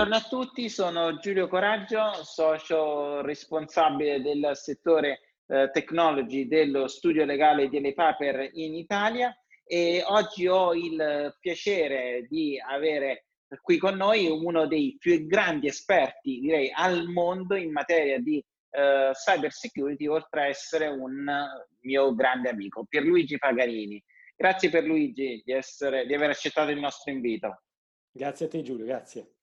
Buongiorno a tutti, sono Giulio Coraggio, socio responsabile del settore eh, technology dello studio legale di Elepaper in Italia e oggi ho il piacere di avere qui con noi uno dei più grandi esperti, direi, al mondo in materia di eh, cyber security, oltre a essere un mio grande amico, Pierluigi Pagarini. Grazie Pierluigi di, essere, di aver accettato il nostro invito. Grazie a te Giulio, grazie.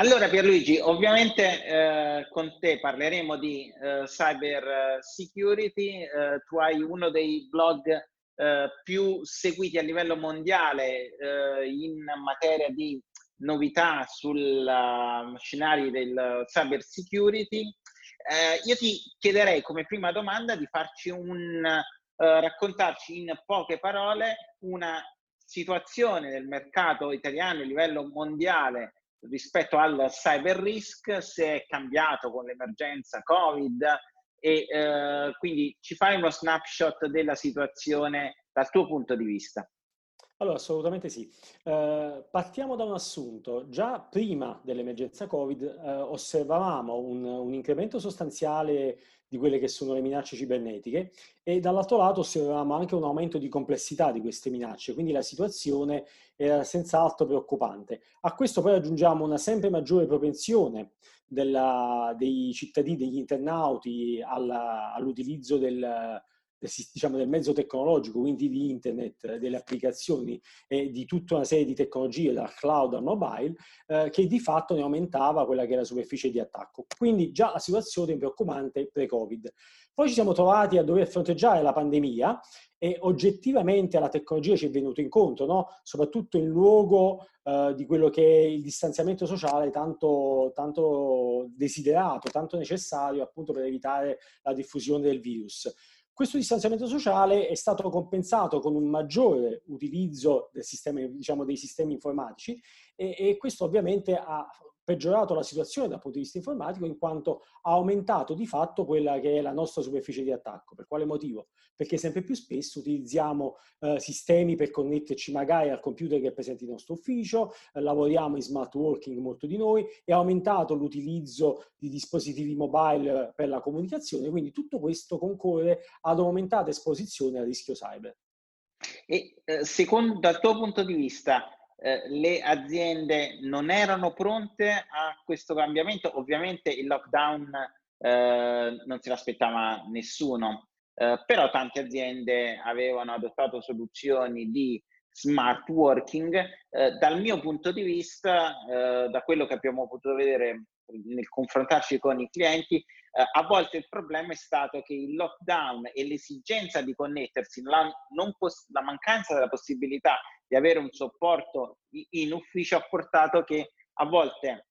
Allora Pierluigi, ovviamente eh, con te parleremo di eh, cyber security, eh, tu hai uno dei blog eh, più seguiti a livello mondiale eh, in materia di novità sul uh, scenario del cyber security. Eh, io ti chiederei come prima domanda di farci un, raccontarci in poche parole una situazione del mercato italiano a livello mondiale rispetto al cyber risk, se è cambiato con l'emergenza Covid e eh, quindi ci fai uno snapshot della situazione dal tuo punto di vista. Allora, assolutamente sì. Eh, partiamo da un assunto. Già prima dell'emergenza Covid eh, osservavamo un, un, incremento sostanziale di quelle che sono le minacce cibernetiche e dall'altro lato osservavamo anche un aumento di complessità di queste minacce, quindi la situazione era senz'altro preoccupante. A questo poi aggiungiamo una sempre maggiore propensione della, dei cittadini, degli internauti alla, all'utilizzo del, del, diciamo, del mezzo tecnologico, quindi di internet, delle applicazioni e di tutta una serie di tecnologie dal cloud al mobile, eh, che di fatto ne aumentava quella che è la superficie di attacco. Quindi già la situazione è preoccupante pre-Covid. Poi ci siamo trovati a dover fronteggiare la pandemia e oggettivamente la tecnologia ci è venuta incontro, no? soprattutto in luogo uh, di quello che è il distanziamento sociale tanto, tanto desiderato, tanto necessario appunto per evitare la diffusione del virus. Questo distanziamento sociale è stato compensato con un maggiore utilizzo sistema, diciamo, dei sistemi informatici e, e questo ovviamente ha peggiorato la situazione dal punto di vista informatico in quanto ha aumentato di fatto quella che è la nostra superficie di attacco. Per quale motivo? Perché sempre più spesso utilizziamo eh, sistemi per connetterci magari al computer che è presente in nostro ufficio, eh, lavoriamo in smart working molto di noi, è aumentato l'utilizzo di dispositivi mobile per la comunicazione, quindi tutto questo concorre ad aumentata esposizione al rischio cyber. E eh, secondo dal tuo punto di vista, eh, le aziende non erano pronte a questo cambiamento. Ovviamente il lockdown eh, non se l'aspettava nessuno, eh, però tante aziende avevano adottato soluzioni di smart working. Eh, dal mio punto di vista, eh, da quello che abbiamo potuto vedere nel confrontarci con i clienti, eh, a volte il problema è stato che il lockdown e l'esigenza di connettersi, la, poss- la mancanza della possibilità di avere un supporto in ufficio ha portato che a volte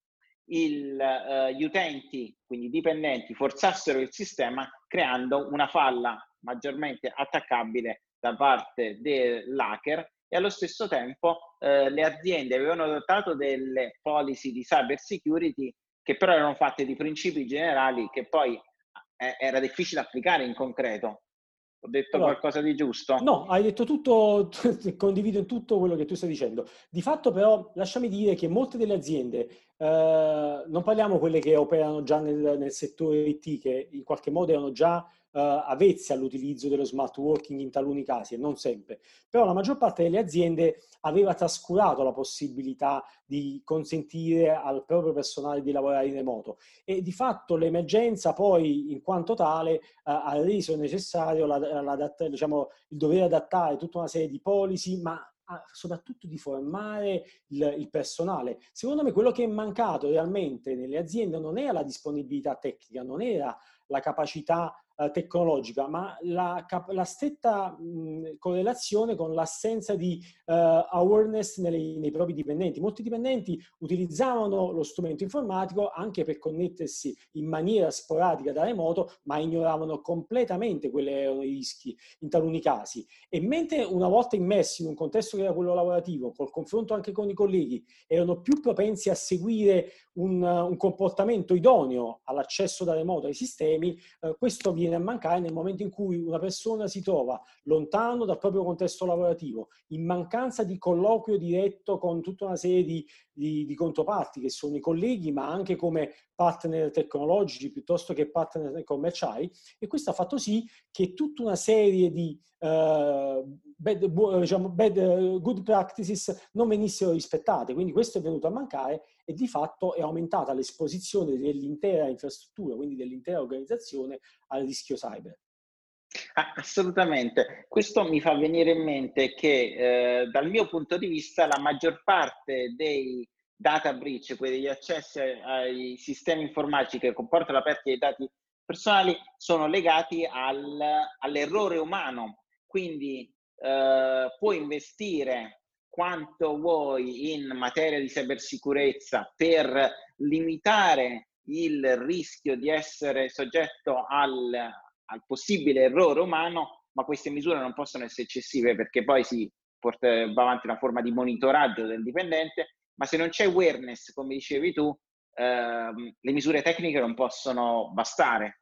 il, uh, gli utenti, quindi i dipendenti, forzassero il sistema creando una falla maggiormente attaccabile da parte dell'hacker e allo stesso tempo eh, le aziende avevano adottato delle policy di cyber security che però erano fatte di principi generali che poi eh, era difficile applicare in concreto. Ho detto allora, qualcosa di giusto? No, hai detto tutto, condivido in tutto quello che tu stai dicendo. Di fatto però lasciami dire che molte delle aziende, eh, non parliamo quelle che operano già nel, nel settore IT, che in qualche modo erano già avvezze all'utilizzo dello smart working in taluni casi e non sempre, però la maggior parte delle aziende aveva trascurato la possibilità di consentire al proprio personale di lavorare in remoto e di fatto l'emergenza poi in quanto tale uh, ha reso necessario la, la, diciamo, il dover adattare tutta una serie di policy, ma soprattutto di formare il, il, personale. Secondo me quello che è mancato realmente nelle aziende non era la disponibilità tecnica, non era la capacità eh, tecnologica, ma la, la stretta mh, correlazione con l'assenza di uh, awareness nei, nei, propri dipendenti. Molti dipendenti utilizzavano lo strumento informatico anche per connettersi in maniera sporadica da remoto, ma ignoravano completamente quelli erano i rischi in taluni casi. E mentre una volta immersi in un contesto che era quello lavorativo, col confronto anche con i colleghi, erano più propensi a seguire un, un, comportamento idoneo all'accesso da remoto ai sistemi, eh, questo viene a mancare nel momento in cui una persona si trova lontano dal proprio contesto lavorativo, in mancanza di colloquio diretto con tutta una serie di, di, di controparti che sono i colleghi, ma anche come partner tecnologici piuttosto che partner commerciali e questo ha fatto sì che tutta una serie di uh, bad, diciamo, bad, good practices non venissero rispettate. Quindi questo è venuto a mancare e di fatto è aumentata l'esposizione dell'intera infrastruttura, quindi dell'intera organizzazione al rischio cyber. Ah, assolutamente. Questo mi fa venire in mente che eh, dal mio punto di vista la maggior parte dei data breach, quegli accessi ai sistemi informatici che comportano la perdita dei dati personali, sono legati al, all'errore umano. Quindi eh, puoi investire quanto vuoi in materia di cybersicurezza per limitare il rischio di essere soggetto al, al possibile errore umano, ma queste misure non possono essere eccessive perché poi si porta, va avanti una forma di monitoraggio del dipendente ma se non c'è awareness, come dicevi tu, ehm, le misure tecniche non possono bastare.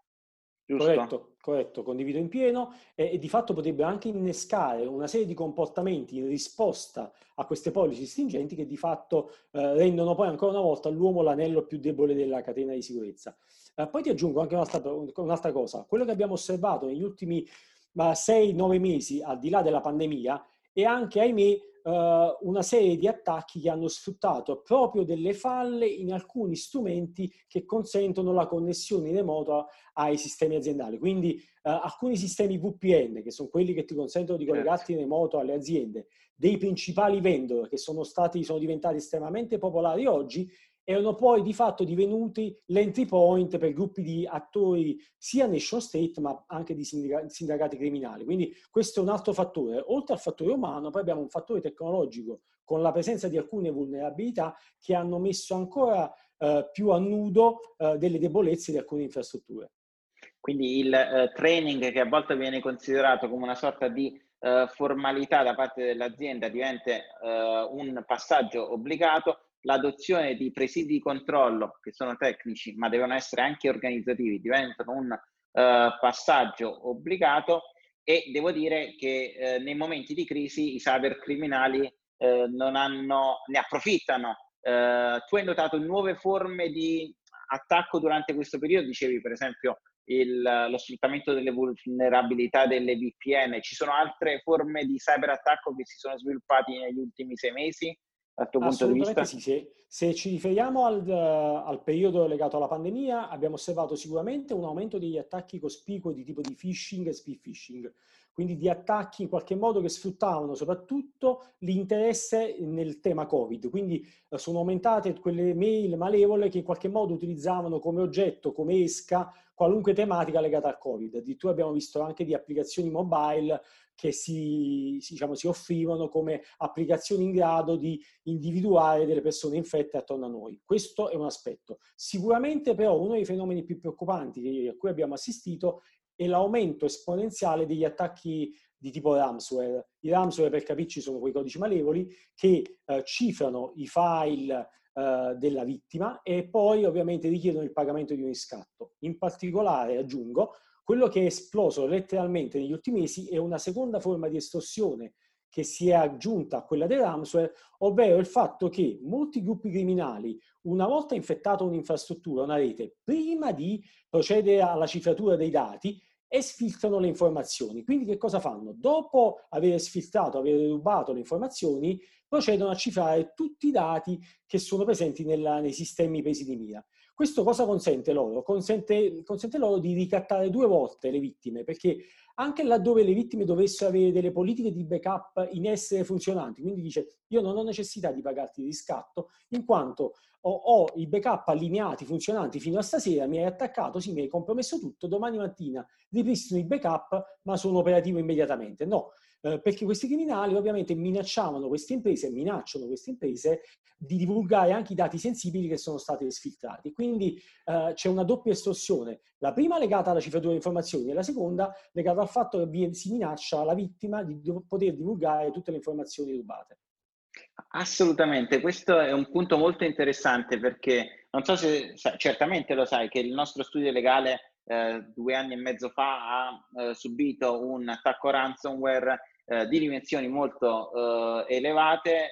Giusto? Corretto, corretto, condivido in pieno e, e, di fatto potrebbe anche innescare una serie di comportamenti in risposta a queste policy stringenti che di fatto eh, rendono poi ancora una volta l'uomo l'anello più debole della catena di sicurezza. Eh, poi ti aggiungo anche un'altra, un'altra, cosa, quello che abbiamo osservato negli ultimi 6-9 mesi, al di là della pandemia, è anche, ahimè, uh, una serie di attacchi che hanno sfruttato proprio delle falle in alcuni strumenti che consentono la connessione in remoto ai sistemi aziendali. Quindi uh, alcuni sistemi VPN, che sono quelli che ti consentono di certo. collegarti in remoto alle aziende, dei principali vendor che sono, stati, sono diventati estremamente popolari oggi, erano poi di fatto divenuti l'entry point per gruppi di attori sia nation state ma anche di sindacati criminali. Quindi questo è un altro fattore. Oltre al fattore umano, poi abbiamo un fattore tecnologico con la presenza di alcune vulnerabilità che hanno messo ancora eh, più a nudo eh, delle debolezze di alcune infrastrutture. Quindi il eh, training che a volte viene considerato come una sorta di eh, formalità da parte dell'azienda diventa eh, un passaggio obbligato l'adozione di presidi di controllo che sono tecnici ma devono essere anche organizzativi diventano un uh, passaggio obbligato e devo dire che uh, nei momenti di crisi i cybercriminali uh, non hanno, ne approfittano. tu hai notato nuove forme di attacco durante questo periodo, dicevi per esempio il, lo sfruttamento delle vulnerabilità delle VPN, ci sono altre forme di cyberattacco che si sono sviluppati negli ultimi sei mesi? Dal tuo punto di vista? Sì, se, se ci riferiamo al, al, periodo legato alla pandemia, abbiamo osservato sicuramente un aumento degli attacchi cospicui di tipo di phishing e speed phishing, quindi di attacchi in qualche modo che sfruttavano soprattutto l'interesse nel tema Covid. Quindi eh, sono aumentate quelle mail malevole che in qualche modo utilizzavano come oggetto, come esca, qualunque tematica legata al Covid. Addirittura abbiamo visto anche di applicazioni mobile che si, diciamo, si offrivano come applicazioni in grado di individuare delle persone infette attorno a noi. Questo è un aspetto. Sicuramente però uno dei fenomeni più preoccupanti a cui abbiamo assistito è l'aumento esponenziale degli attacchi di tipo ransomware. I ransomware, per capirci, sono quei codici malevoli che eh, cifrano i file eh, della vittima e poi ovviamente richiedono il pagamento di un riscatto. In particolare, aggiungo, quello che è esploso letteralmente negli ultimi mesi è una seconda forma di estorsione che si è aggiunta a quella del ransomware, ovvero il fatto che molti gruppi criminali, una volta infettato un'infrastruttura, una rete, prima di procedere alla cifratura dei dati, esfiltrano le informazioni. Quindi che cosa fanno? Dopo aver sfiltrato, aver rubato le informazioni, procedono a cifrare tutti i dati che sono presenti nella, nei sistemi presi di mira. Questo cosa consente loro? Consente, consente loro di ricattare due volte le vittime, perché anche laddove le vittime dovessero avere delle politiche di backup in essere funzionanti, quindi dice io non ho necessità di pagarti il riscatto, in quanto ho, ho, i backup allineati, funzionanti fino a stasera, mi hai attaccato, sì, mi hai compromesso tutto, domani mattina ripristino i backup, ma sono operativo immediatamente. No, eh, perché questi criminali ovviamente minacciavano queste imprese, minacciano queste imprese di divulgare anche i dati sensibili che sono stati sfiltrati. Quindi eh, c'è una doppia estorsione, la prima legata alla cifratura di informazioni e la seconda legata al fatto che si minaccia la vittima di poter divulgare tutte le informazioni rubate. Assolutamente, questo è un punto molto interessante perché non so se certamente lo sai che il nostro studio legale eh, due anni e mezzo fa ha eh, subito un attacco ransomware eh, di dimensioni molto eh, elevate,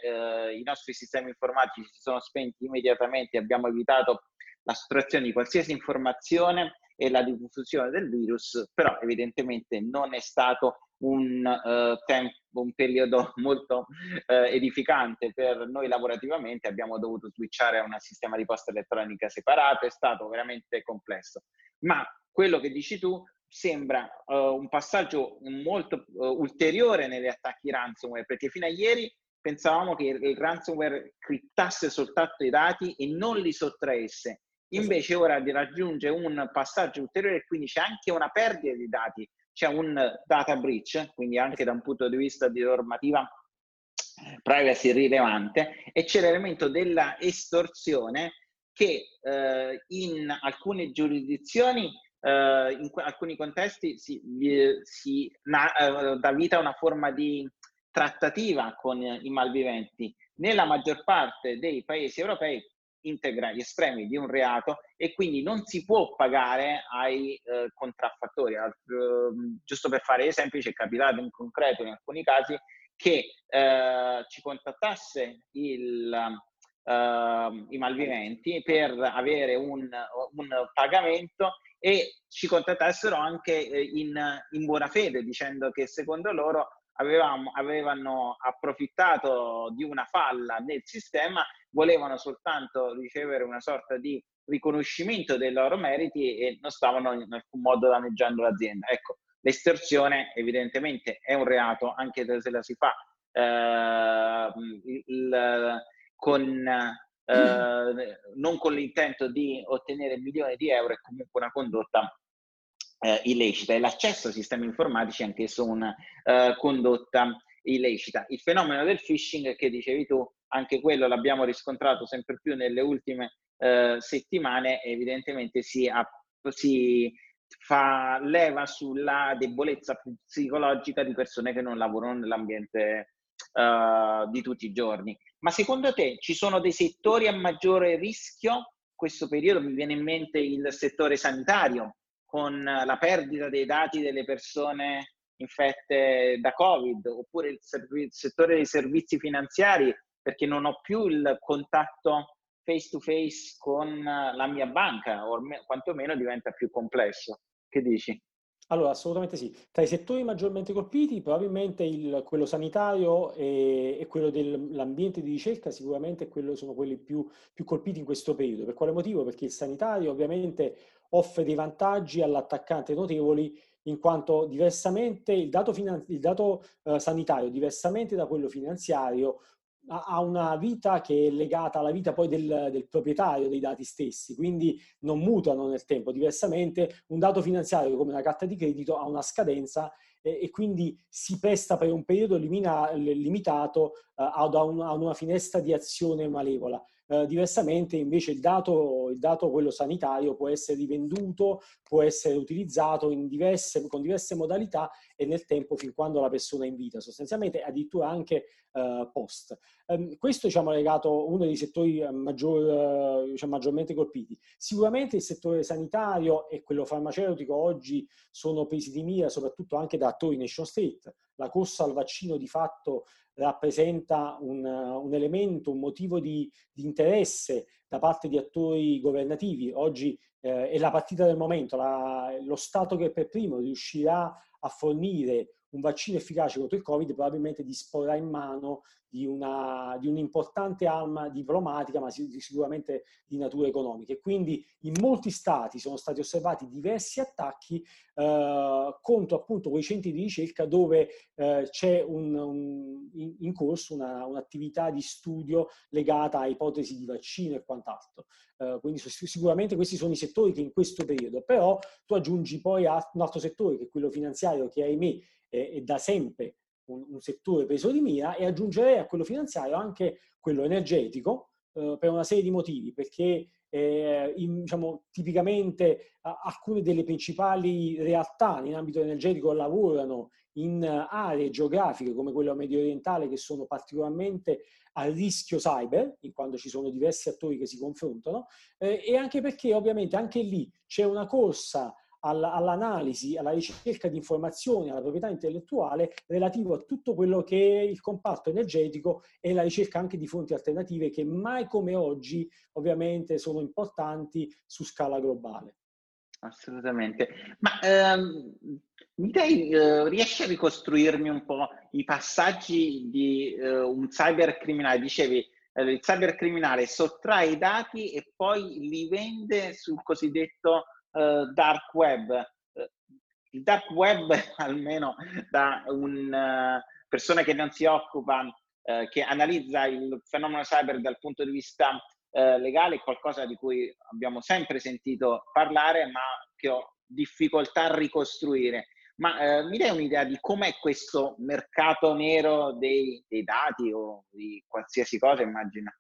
i nostri sistemi informatici si sono spenti immediatamente, abbiamo evitato la sottrazione di qualsiasi informazione e la diffusione del virus, però evidentemente non è stato un, uh, tempo, un periodo molto uh, edificante per noi lavorativamente, abbiamo dovuto switchare a un sistema di posta elettronica separato, è stato veramente complesso. Ma quello che dici tu sembra uh, un passaggio molto ulteriore negli attacchi ransomware, perché fino a ieri pensavamo che il ransomware criptasse soltanto i dati e non li sottraesse. Invece ora raggiunge un passaggio ulteriore e quindi c'è anche una perdita di dati c'è un data breach, quindi anche da un punto di vista di normativa privacy rilevante, e c'è l'elemento della estorsione che eh, in alcune giurisdizioni, eh, in alcuni contesti si, si na, eh, dà vita a una forma di trattativa con i malviventi. Nella maggior parte dei paesi europei integra gli estremi di un reato e quindi non si può pagare ai eh, contraffattori. Uh, giusto per fare esempi, ci è capitato in concreto in alcuni casi che eh, ci contattasse il, uh, i malviventi per avere un, un, pagamento e ci contattassero anche eh, in, in buona fede dicendo che secondo loro avevamo, avevano approfittato di una falla nel sistema, volevano soltanto ricevere una sorta di riconoscimento dei loro meriti e non stavano in alcun modo danneggiando l'azienda. Ecco, l'estorsione evidentemente è un reato anche se la si fa eh, il, con, eh, non con l'intento di ottenere milioni di euro, è comunque una condotta eh, illecita e l'accesso ai sistemi informatici è anch'esso una eh, condotta illecita. Il fenomeno del phishing che dicevi tu, anche quello l'abbiamo riscontrato sempre più nelle ultime eh, settimane, evidentemente si, si fa leva sulla debolezza psicologica di persone che non lavorano nell'ambiente uh, di tutti i giorni. Ma secondo te ci sono dei settori a maggiore rischio? Questo periodo mi viene in mente il settore sanitario, con la perdita dei dati delle persone infette da Covid, oppure il, serv- settore dei servizi finanziari, perché non ho più il contatto face to face con la mia banca, o quantomeno diventa più complesso. Che dici? Allora, assolutamente sì. Tra i settori maggiormente colpiti, probabilmente il, quello sanitario e, e quello dell'ambiente di ricerca sicuramente quello, sono quelli più, più, colpiti in questo periodo. Per quale motivo? Perché il sanitario ovviamente offre dei vantaggi all'attaccante notevoli in quanto diversamente il dato, finan- il dato eh, sanitario, diversamente da quello finanziario, ha una vita che è legata alla vita poi del, del, proprietario dei dati stessi, quindi non mutano nel tempo. Diversamente un dato finanziario come una carta di credito ha una scadenza e, e quindi si presta per un periodo limina, limitato un, ad una finestra di azione malevola. Uh, diversamente invece il dato, il dato, quello sanitario, può essere rivenduto, può essere utilizzato diverse, con diverse modalità e nel tempo fin quando la persona è in vita, sostanzialmente addirittura anche uh, post. Um, questo diciamo, è legato uno dei settori maggior, diciamo, maggiormente colpiti. Sicuramente il settore sanitario e quello farmaceutico oggi sono presi di mira soprattutto anche da attori nation state. La corsa al vaccino di fatto rappresenta un, un elemento, un motivo di, di, interesse da parte di attori governativi. Oggi eh, è la partita del momento, la, lo Stato che per primo riuscirà a fornire un vaccino efficace contro il Covid probabilmente disporrà in mano di, una, di un'importante arma diplomatica, ma sicuramente di natura economica. E quindi in molti stati sono stati osservati diversi attacchi eh, contro appunto quei centri di ricerca dove eh, c'è un, un, in corso una, un'attività di studio legata a ipotesi di vaccino e quant'altro. Uh, quindi sicuramente questi sono i settori che in questo periodo, però tu aggiungi poi un altro settore che è quello finanziario che ahimè è, è da sempre un, un, settore preso di mira e aggiungerei a quello finanziario anche quello energetico eh, per una serie di motivi, perché eh, in, diciamo, tipicamente a, alcune delle principali realtà in ambito energetico lavorano in aree geografiche come quella medio orientale che sono particolarmente a rischio cyber, in quanto ci sono diversi attori che si confrontano, eh, e anche perché ovviamente anche lì c'è una corsa all'analisi, alla ricerca di informazioni, alla proprietà intellettuale relativo a tutto quello che è il comparto energetico e la ricerca anche di fonti alternative che mai come oggi ovviamente sono importanti su scala globale. Assolutamente. Ma ehm, dai, eh, riesci a ricostruirmi un po' i passaggi di eh, un cybercriminale? Dicevi, eh, il cybercriminale sottrae i dati e poi li vende sul cosiddetto uh, dark web. Uh, il dark web, almeno da una uh, persona che non si occupa, uh, che analizza il fenomeno cyber dal punto di vista legale, è qualcosa di cui abbiamo sempre sentito parlare, ma che ho difficoltà a ricostruire. Ma mi dai un'idea di com'è questo mercato nero dei, dei dati o di qualsiasi cosa, immagina?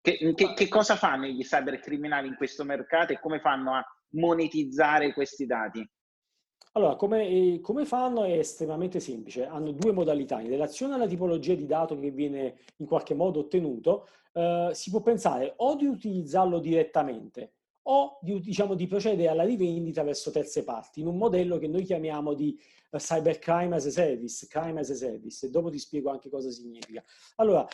Che, che, che, cosa fanno gli cybercriminali in questo mercato e come fanno a monetizzare questi dati? Allora, come, eh, come, fanno è estremamente semplice. Hanno due modalità. In relazione alla tipologia di dato che viene in qualche modo ottenuto, eh, si può pensare o di utilizzarlo direttamente o di, diciamo, di procedere alla rivendita verso terze parti, in un modello che noi chiamiamo di uh, cybercrime as a service, crime as a service, e dopo ti spiego anche cosa significa. Allora,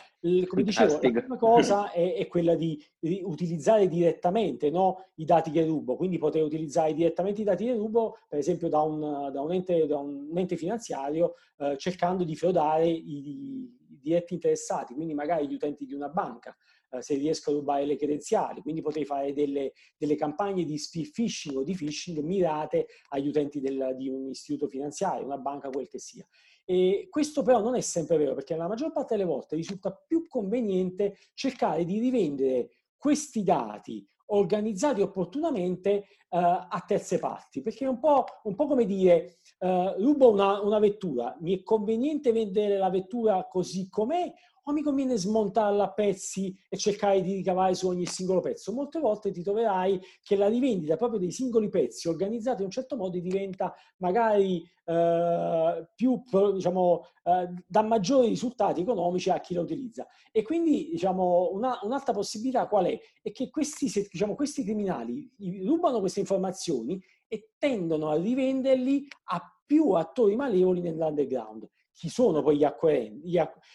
come dicevo, la prima cosa è, è quella di, di, utilizzare direttamente no, i dati che rubo, quindi poter utilizzare direttamente i dati che rubo, per esempio da un, da un, ente, da un ente, finanziario, uh, cercando di frodare i, i diretti interessati, quindi magari gli utenti di una banca. Eh, se riesco a rubare le credenziali, quindi potrei fare delle, delle campagne di spear phishing o di phishing mirate agli utenti del, di un istituto finanziario, una banca, quel che sia. E questo però non è sempre vero perché la maggior parte delle volte risulta più conveniente cercare di rivendere questi dati organizzati opportunamente uh, a terze parti, perché è un po', un po come dire uh, rubo una, una vettura, mi è conveniente vendere la vettura così com'è o mi conviene smontarla a pezzi e cercare di ricavare su ogni singolo pezzo? Molte volte ti troverai che la rivendita proprio dei singoli pezzi organizzati in un certo modo diventa magari eh, più, diciamo, eh, dà maggiori risultati economici a chi la utilizza. E quindi, diciamo, una, un'altra possibilità qual è? È che questi, diciamo, questi criminali rubano queste informazioni e tendono a rivenderli a più attori malevoli nell'underground chi sono poi gli acquirenti,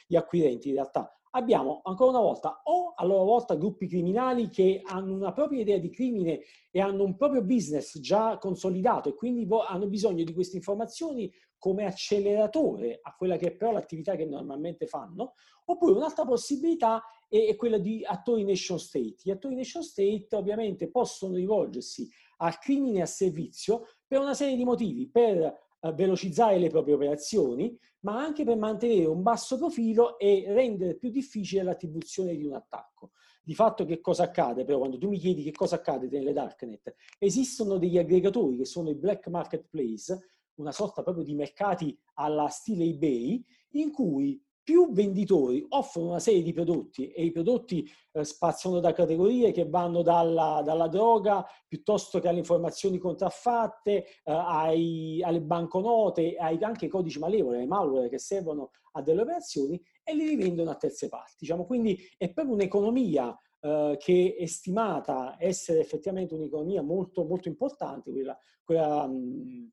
gli acquirenti in realtà? Abbiamo ancora una volta o a loro volta gruppi criminali che hanno una propria idea di crimine e hanno un proprio business già consolidato e quindi hanno bisogno di queste informazioni come acceleratore a quella che è però l'attività che normalmente fanno, oppure un'altra possibilità è, è quella di attori nation state. Gli attori nation state ovviamente possono rivolgersi al crimine a servizio per una serie di motivi, per velocizzare le proprie operazioni, ma anche per mantenere un basso profilo e rendere più difficile l'attribuzione di un attacco. Di fatto che cosa accade però quando tu mi chiedi che cosa accade nelle darknet? Esistono degli aggregatori che sono i black marketplace, una sorta proprio di mercati alla stile eBay, in cui più venditori offrono una serie di prodotti e i prodotti eh, spaziano da categorie che vanno dalla, dalla, droga piuttosto che alle informazioni contraffatte, eh, ai, alle banconote, ai anche ai codici malevoli, ai malware che servono a delle operazioni e li rivendono a terze parti. Diciamo, quindi è proprio un'economia eh, che è stimata essere effettivamente un'economia molto, molto importante, quella, quella mh,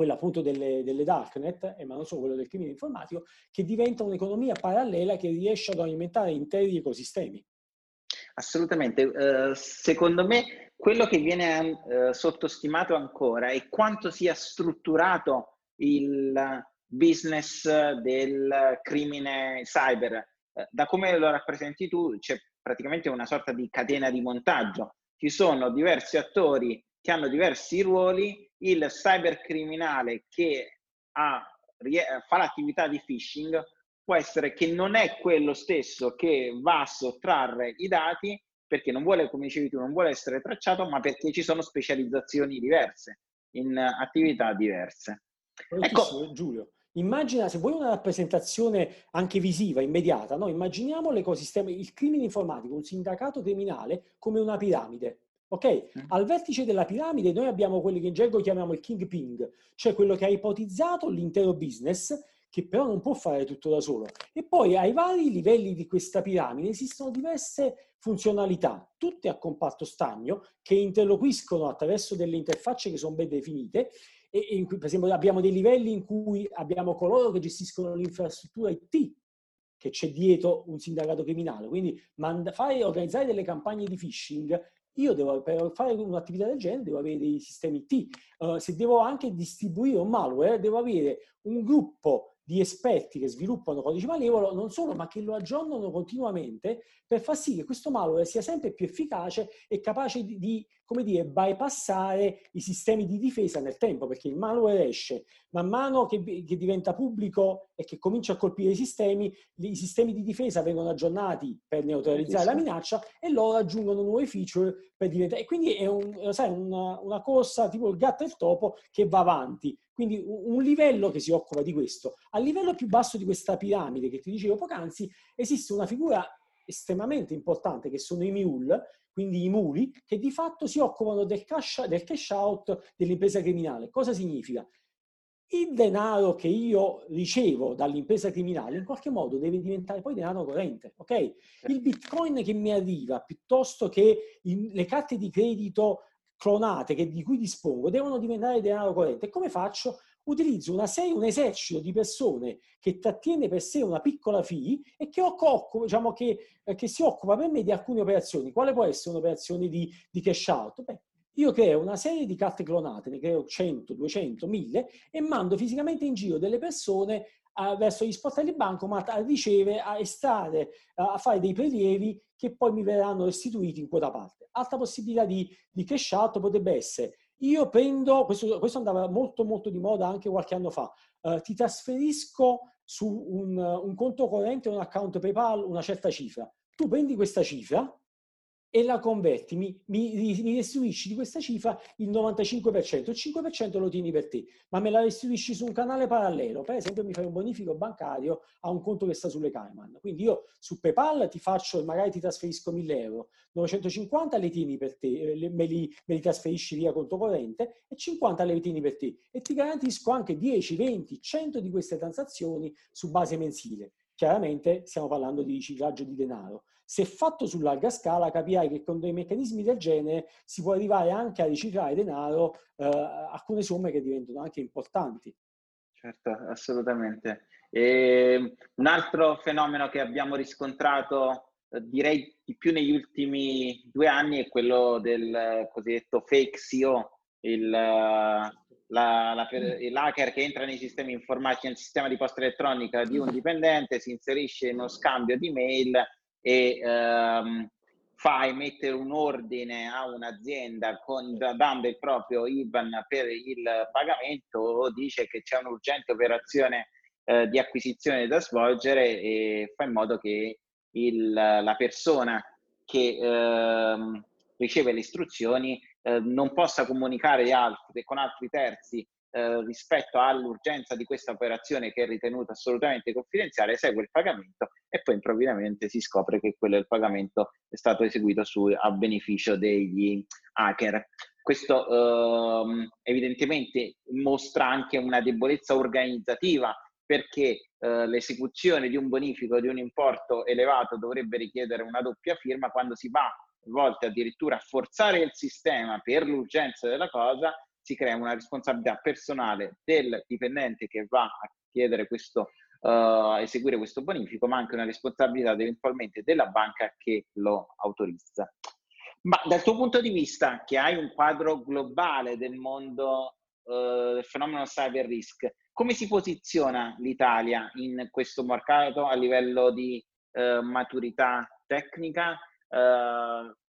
quella appunto delle, delle darknet, ma non solo quello del crimine informatico, che diventa un'economia parallela che riesce ad alimentare interi ecosistemi. Assolutamente. Uh, secondo me quello che viene uh, sottostimato ancora è quanto sia strutturato il business del crimine cyber. Da come lo rappresenti tu, c'è praticamente una sorta di catena di montaggio. Ci sono diversi attori che hanno diversi ruoli il cybercriminale che ha, fa l'attività di phishing può essere che non è quello stesso che va a sottrarre i dati perché non vuole, come dicevi tu, non vuole essere tracciato, ma perché ci sono specializzazioni diverse in attività diverse. Ecco, Giulio, immagina se vuoi una rappresentazione anche visiva, immediata, no? immaginiamo l'ecosistema, il crimine informatico, un sindacato criminale come una piramide Ok? Mm. Al vertice della piramide noi abbiamo quelli che in gergo chiamiamo il king ping, cioè quello che ha ipotizzato l'intero business, che però non può fare tutto da solo. E poi ai vari livelli di questa piramide esistono diverse funzionalità, tutte a compatto stagno, che interloquiscono attraverso delle interfacce che sono ben definite e in cui, per esempio, abbiamo dei livelli in cui abbiamo coloro che gestiscono l'infrastruttura IT che c'è dietro un sindacato criminale. Quindi manda, fare, organizzare delle campagne di phishing, io devo, per fare un'attività del genere devo avere dei sistemi IT. Uh, se devo anche distribuire un malware, devo avere un gruppo di esperti che sviluppano codice malevolo, non solo, ma che lo aggiornano continuamente per far sì che questo malware sia sempre più efficace e capace di, di come dire, bypassare i sistemi di difesa nel tempo, perché il malware esce man mano che, che diventa pubblico e che comincia a colpire i sistemi, i sistemi di difesa vengono aggiornati per neutralizzare la minaccia e loro aggiungono nuove feature per diventare... E quindi è un, sai, una, una corsa tipo il gatto e il topo che va avanti. Quindi un livello che si occupa di questo. A livello più basso di questa piramide che ti dicevo poc'anzi, esiste una figura estremamente importante che sono i mule, quindi i muli, che di fatto si occupano del cash, del cash out dell'impresa criminale. Cosa significa? Il denaro che io ricevo dall'impresa criminale in qualche modo deve diventare poi denaro corrente, ok? Il bitcoin che mi arriva piuttosto che le carte di credito clonate che, di cui dispongo devono diventare denaro corrente. Come faccio? Utilizzo una serie, un esercito di persone che trattiene per sé una piccola fee e che, occupa, diciamo che, eh, che, si occupa per me di alcune operazioni. Quale può essere un'operazione di, di cash out? Beh, io creo una serie di carte clonate, ne creo 100, 200, 1000 e mando fisicamente in giro delle persone a, verso gli sportelli bancomat a ricevere, a estrarre, a fare dei prelievi che poi mi verranno restituiti in quota parte. Altra possibilità di, di cash out potrebbe essere io prendo, questo, questo, andava molto molto di moda anche qualche anno fa, uh, ti trasferisco su un, un conto corrente un account PayPal una certa cifra. Tu prendi questa cifra, e la converti, mi, mi, mi, restituisci di questa cifra il 95%, il 5% lo tieni per te, ma me la restituisci su un canale parallelo, per esempio mi fai un bonifico bancario a un conto che sta sulle Cayman. Quindi io su PayPal ti faccio, magari ti trasferisco 1000 euro, 950 le tieni per te, eh, me li, me li trasferisci via conto corrente e 50 le tieni per te e ti garantisco anche 10, 20, 100 di queste transazioni su base mensile. Chiaramente stiamo parlando di riciclaggio di denaro. Se fatto su larga scala capirai che con dei meccanismi del genere si può arrivare anche a riciclare denaro, eh, alcune somme che diventano anche importanti. Certo, assolutamente. E un altro fenomeno che abbiamo riscontrato, eh, direi di più negli ultimi due anni, è quello del cosiddetto fake CEO, il, la, la, l'hacker che entra nei sistemi informatici, nel sistema di posta elettronica di un dipendente, si inserisce in uno scambio di mail e ehm, fa emettere un ordine a un'azienda con, dando il proprio IBAN per il pagamento o dice che c'è un'urgente operazione eh, di acquisizione da svolgere e fa in modo che il, la persona che ehm, riceve le istruzioni eh, non possa comunicare altri, con altri terzi eh, rispetto all'urgenza di questa operazione che è ritenuta assolutamente confidenziale, esegue il pagamento e poi improvvisamente si scopre che quello del pagamento è stato eseguito su, a beneficio degli hacker. Questo eh, evidentemente mostra anche una debolezza organizzativa perché eh, l'esecuzione di un bonifico di un importo elevato dovrebbe richiedere una doppia firma quando si va a volte addirittura a forzare il sistema per l'urgenza della cosa si crea una responsabilità personale del dipendente che va a chiedere questo, uh, eseguire questo bonifico, ma anche una responsabilità eventualmente della banca che lo autorizza. Ma dal tuo punto di vista, che hai un quadro globale del mondo uh, del fenomeno cyber risk, come si posiziona l'Italia in questo mercato a livello di uh, maturità tecnica,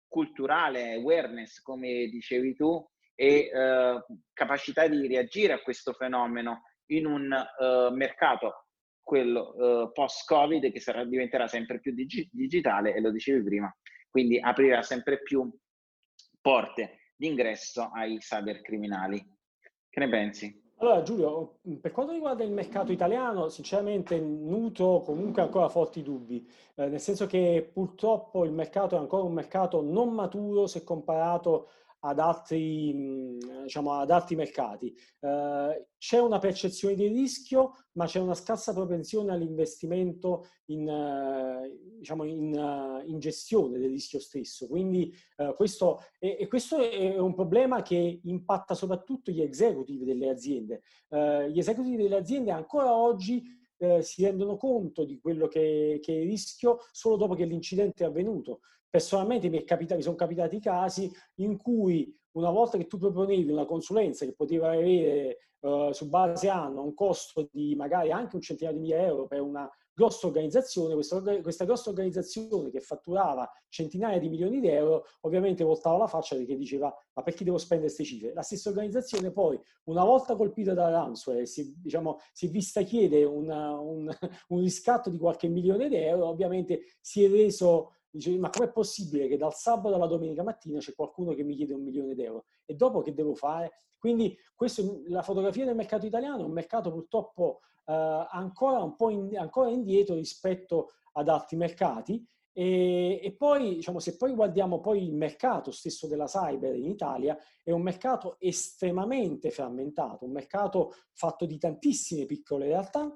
culturale, awareness, come dicevi tu, e eh, capacità di reagire a questo fenomeno in un eh, mercato, quello eh, post-Covid, che sarà, diventerà sempre più digi- digitale, e lo dicevi prima, quindi aprirà sempre più porte d'ingresso ai cybercriminali. Che ne pensi? Allora Giulio, per quanto riguarda il mercato italiano, sinceramente nutro comunque ancora forti dubbi, eh, nel senso che purtroppo il mercato è ancora un mercato non maturo se comparato ad altri, diciamo, ad altri mercati. Eh, c'è una percezione di rischio, ma c'è una scarsa propensione all'investimento in, eh, diciamo, in, uh, in, gestione del rischio stesso. Quindi questo, e, questo è un problema che impatta soprattutto gli executive delle aziende. Gli executive delle aziende ancora oggi eh, si rendono conto di quello che, che, è il rischio solo dopo che l'incidente è avvenuto. Personalmente mi, capita, mi sono capitati casi in cui una volta che tu proponevi una consulenza che poteva avere uh, su base anno un costo di magari anche un centinaio di mila euro per una grossa organizzazione, questa, questa, grossa organizzazione che fatturava centinaia di milioni di euro, ovviamente voltava la faccia perché diceva ma perché devo spendere queste cifre? La stessa organizzazione poi, una volta colpita da ransomware, si, diciamo, si vista chiedere una, un, un riscatto di qualche milione di euro, ovviamente si è reso dice ma com'è possibile che dal sabato alla domenica mattina c'è qualcuno che mi chiede un milione di euro e dopo che devo fare? Quindi questo, la fotografia del mercato italiano è un mercato purtroppo eh, ancora un po' in, ancora indietro rispetto ad altri mercati e, e, poi, diciamo, se poi guardiamo poi il mercato stesso della cyber in Italia, è un mercato estremamente frammentato, un mercato fatto di tantissime piccole realtà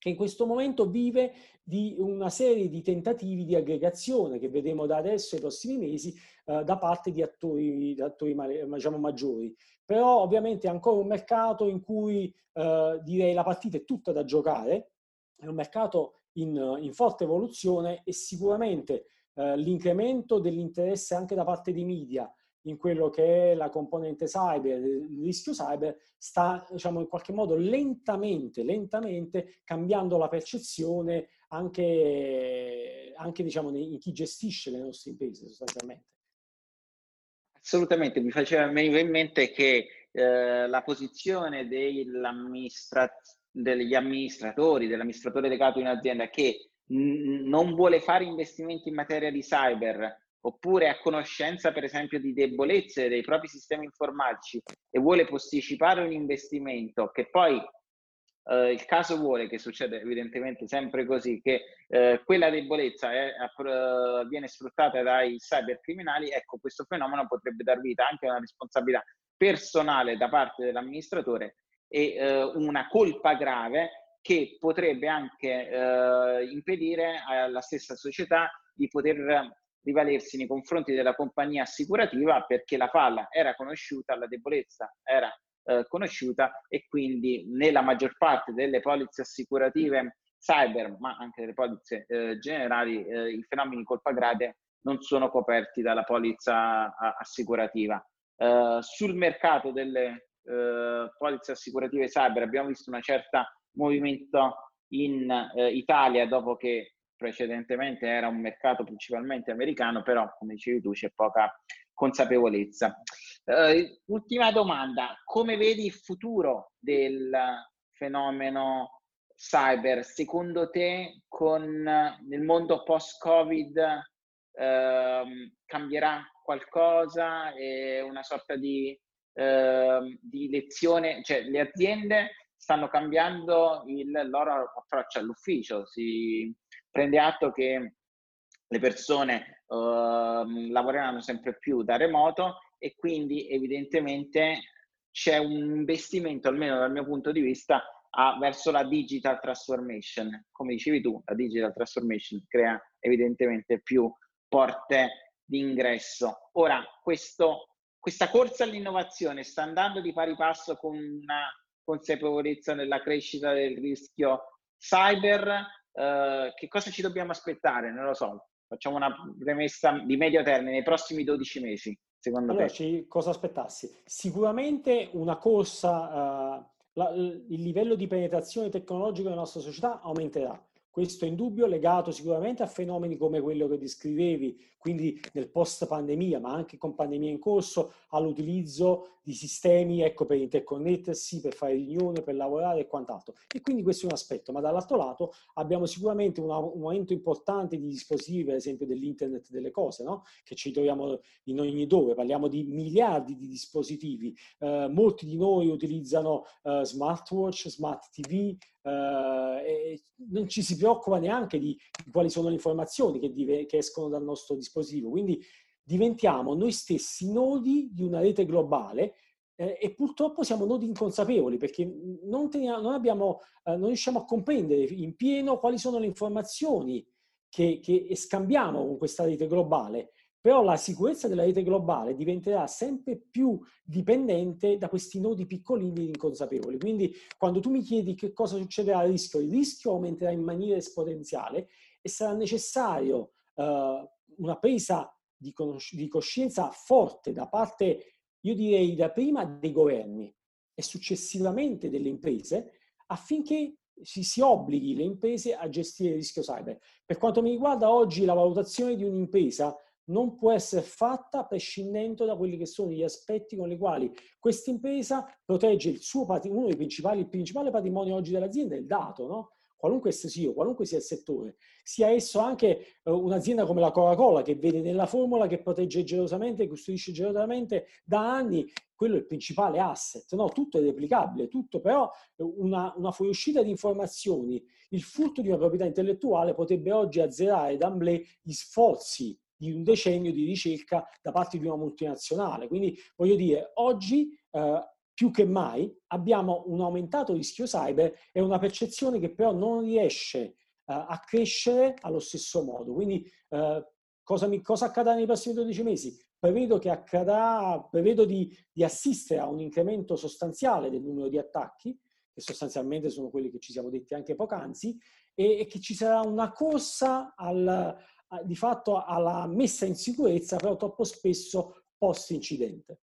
che in questo momento vive di una serie di tentativi di aggregazione che vedremo da adesso ai prossimi mesi eh, da parte di attori, di attori diciamo, maggiori. Però ovviamente è ancora un mercato in cui eh, direi la partita è tutta da giocare, è un mercato in, in forte evoluzione e sicuramente eh, l'incremento dell'interesse anche da parte dei media in quello che è la componente cyber, il rischio cyber, sta diciamo, in qualche modo lentamente, lentamente cambiando la percezione anche, anche diciamo, in chi gestisce le nostre imprese sostanzialmente. Assolutamente, mi faceva venire in mente che eh, la posizione degli amministratori, dell'amministratore legato in azienda che n- non vuole fare investimenti in materia di cyber oppure a conoscenza per esempio di debolezze dei propri sistemi informatici e vuole posticipare un investimento che poi eh, il caso vuole che succede evidentemente sempre così che eh, quella debolezza è, è, viene sfruttata dai cybercriminali ecco questo fenomeno potrebbe dar vita anche a una responsabilità personale da parte dell'amministratore e eh, una colpa grave che potrebbe anche eh, impedire alla stessa società di poter rivalersi nei confronti della compagnia assicurativa perché la falla era conosciuta, la debolezza era eh, conosciuta e quindi nella maggior parte delle polizze assicurative cyber, ma anche delle polizze eh, generali, eh, i fenomeni colpa grave non sono coperti dalla polizza assicurativa. Eh, sul mercato delle eh, polizze assicurative cyber abbiamo visto una certa movimento in eh, Italia dopo che precedentemente era un mercato principalmente americano, però come dicevi tu c'è poca consapevolezza. Uh, ultima domanda, come vedi il futuro del fenomeno cyber? Secondo te con, nel mondo post-Covid uh, cambierà qualcosa? È una sorta di, uh, di lezione, cioè le aziende stanno cambiando il loro approccio all'ufficio, si, prende atto che le persone uh, lavoreranno sempre più da remoto e quindi evidentemente c'è un investimento, almeno dal mio punto di vista, a, verso la digital transformation. Come dicevi tu, la digital transformation crea evidentemente più porte di ingresso. Ora, questo, questa corsa all'innovazione sta andando di pari passo con una consapevolezza nella crescita del rischio cyber eh, che cosa ci dobbiamo aspettare? Non lo so. Facciamo una premessa di medio termine nei prossimi 12 mesi, secondo allora, te? Ci, cosa aspettassi? Sicuramente una corsa, uh, la, il livello di penetrazione tecnologica della nostra società aumenterà. Questo è indubbio, legato sicuramente a fenomeni come quello che descrivevi, quindi nel post pandemia, ma anche con pandemia in corso, all'utilizzo di sistemi ecco, per interconnettersi, per fare riunioni, per lavorare e quant'altro. E quindi questo è un aspetto, ma dall'altro lato abbiamo sicuramente un, aumento importante di dispositivi, per esempio dell'internet delle cose, no? che ci troviamo in ogni dove, parliamo di miliardi di dispositivi, eh, molti di noi utilizzano eh, smartwatch, smart TV, Uh, e non ci si preoccupa neanche di, di quali sono le informazioni che, dive, che, escono dal nostro dispositivo. Quindi diventiamo noi stessi nodi di una rete globale eh, e purtroppo siamo nodi inconsapevoli perché non, teniamo, non, abbiamo, eh, non, riusciamo a comprendere in pieno quali sono le informazioni che, che scambiamo con questa rete globale però la sicurezza della rete globale diventerà sempre più dipendente da questi nodi piccolini inconsapevoli. Quindi quando tu mi chiedi che cosa succederà al rischio, il rischio aumenterà in maniera esponenziale e sarà necessario uh, una presa di, conos- di coscienza forte da parte, io direi, da prima dei governi e successivamente delle imprese affinché si, si, obblighi le imprese a gestire il rischio cyber. Per quanto mi riguarda, oggi la valutazione di un'impresa non può essere fatta prescindendo da quelli che sono gli aspetti con i quali questa impresa protegge il suo patrimonio, uno dei principali, il principale patrimonio oggi dell'azienda è il dato, no? qualunque esso sia, qualunque sia il settore, sia esso anche uh, un'azienda come la Coca-Cola che vede nella formula che protegge gelosamente, custodisce gelosamente da anni, quello è il principale asset, no? tutto è replicabile, tutto però una, una fuoriuscita di informazioni, il furto di una proprietà intellettuale potrebbe oggi azzerare d'amblè gli sforzi di un decennio di ricerca da parte di una multinazionale. Quindi voglio dire, oggi eh, più che mai abbiamo un aumentato rischio cyber e una percezione che però non riesce eh, a crescere allo stesso modo. Quindi eh, cosa, mi, cosa accadrà nei prossimi 12 mesi? Prevedo che accadrà, prevedo di, di assistere a un incremento sostanziale del numero di attacchi, che sostanzialmente sono quelli che ci siamo detti anche poc'anzi, e, e che ci sarà una corsa al, di fatto alla messa in sicurezza, però troppo spesso post-incidente.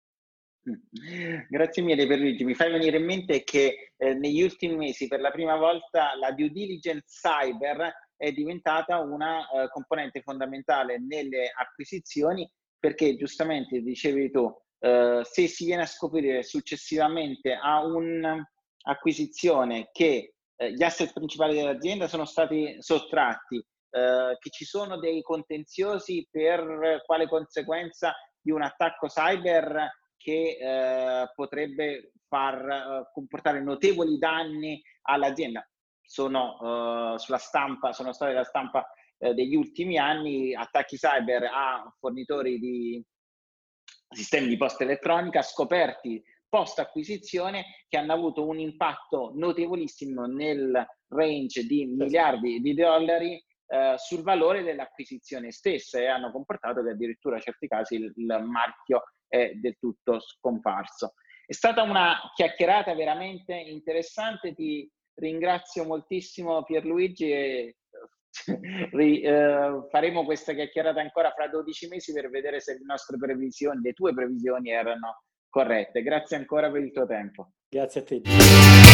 Grazie mille Pierluigi, mi fai venire in mente che eh, negli ultimi mesi per la prima volta la due diligence cyber è diventata una uh, componente fondamentale nelle acquisizioni perché giustamente dicevi tu, uh, se si viene a scoprire successivamente a un'acquisizione che uh, gli asset principali dell'azienda sono stati sottratti eh, che ci sono dei contenziosi per quale conseguenza di un attacco cyber che eh, potrebbe far eh, comportare notevoli danni all'azienda. Sono uh, sulla stampa, sono state la stampa degli ultimi anni attacchi cyber a fornitori di sistemi di posta elettronica scoperti post acquisizione che hanno avuto un impatto notevolissimo nel range di miliardi di dollari eh, sul valore dell'acquisizione stessa e hanno comportato che addirittura in certi casi il, il marchio è del tutto scomparso. È stata una chiacchierata veramente interessante, ti ringrazio moltissimo Pierluigi e eh, faremo questa chiacchierata ancora fra 12 mesi per vedere se le nostre previsioni, le tue previsioni erano corrette. Grazie ancora per il tuo tempo. Grazie a te.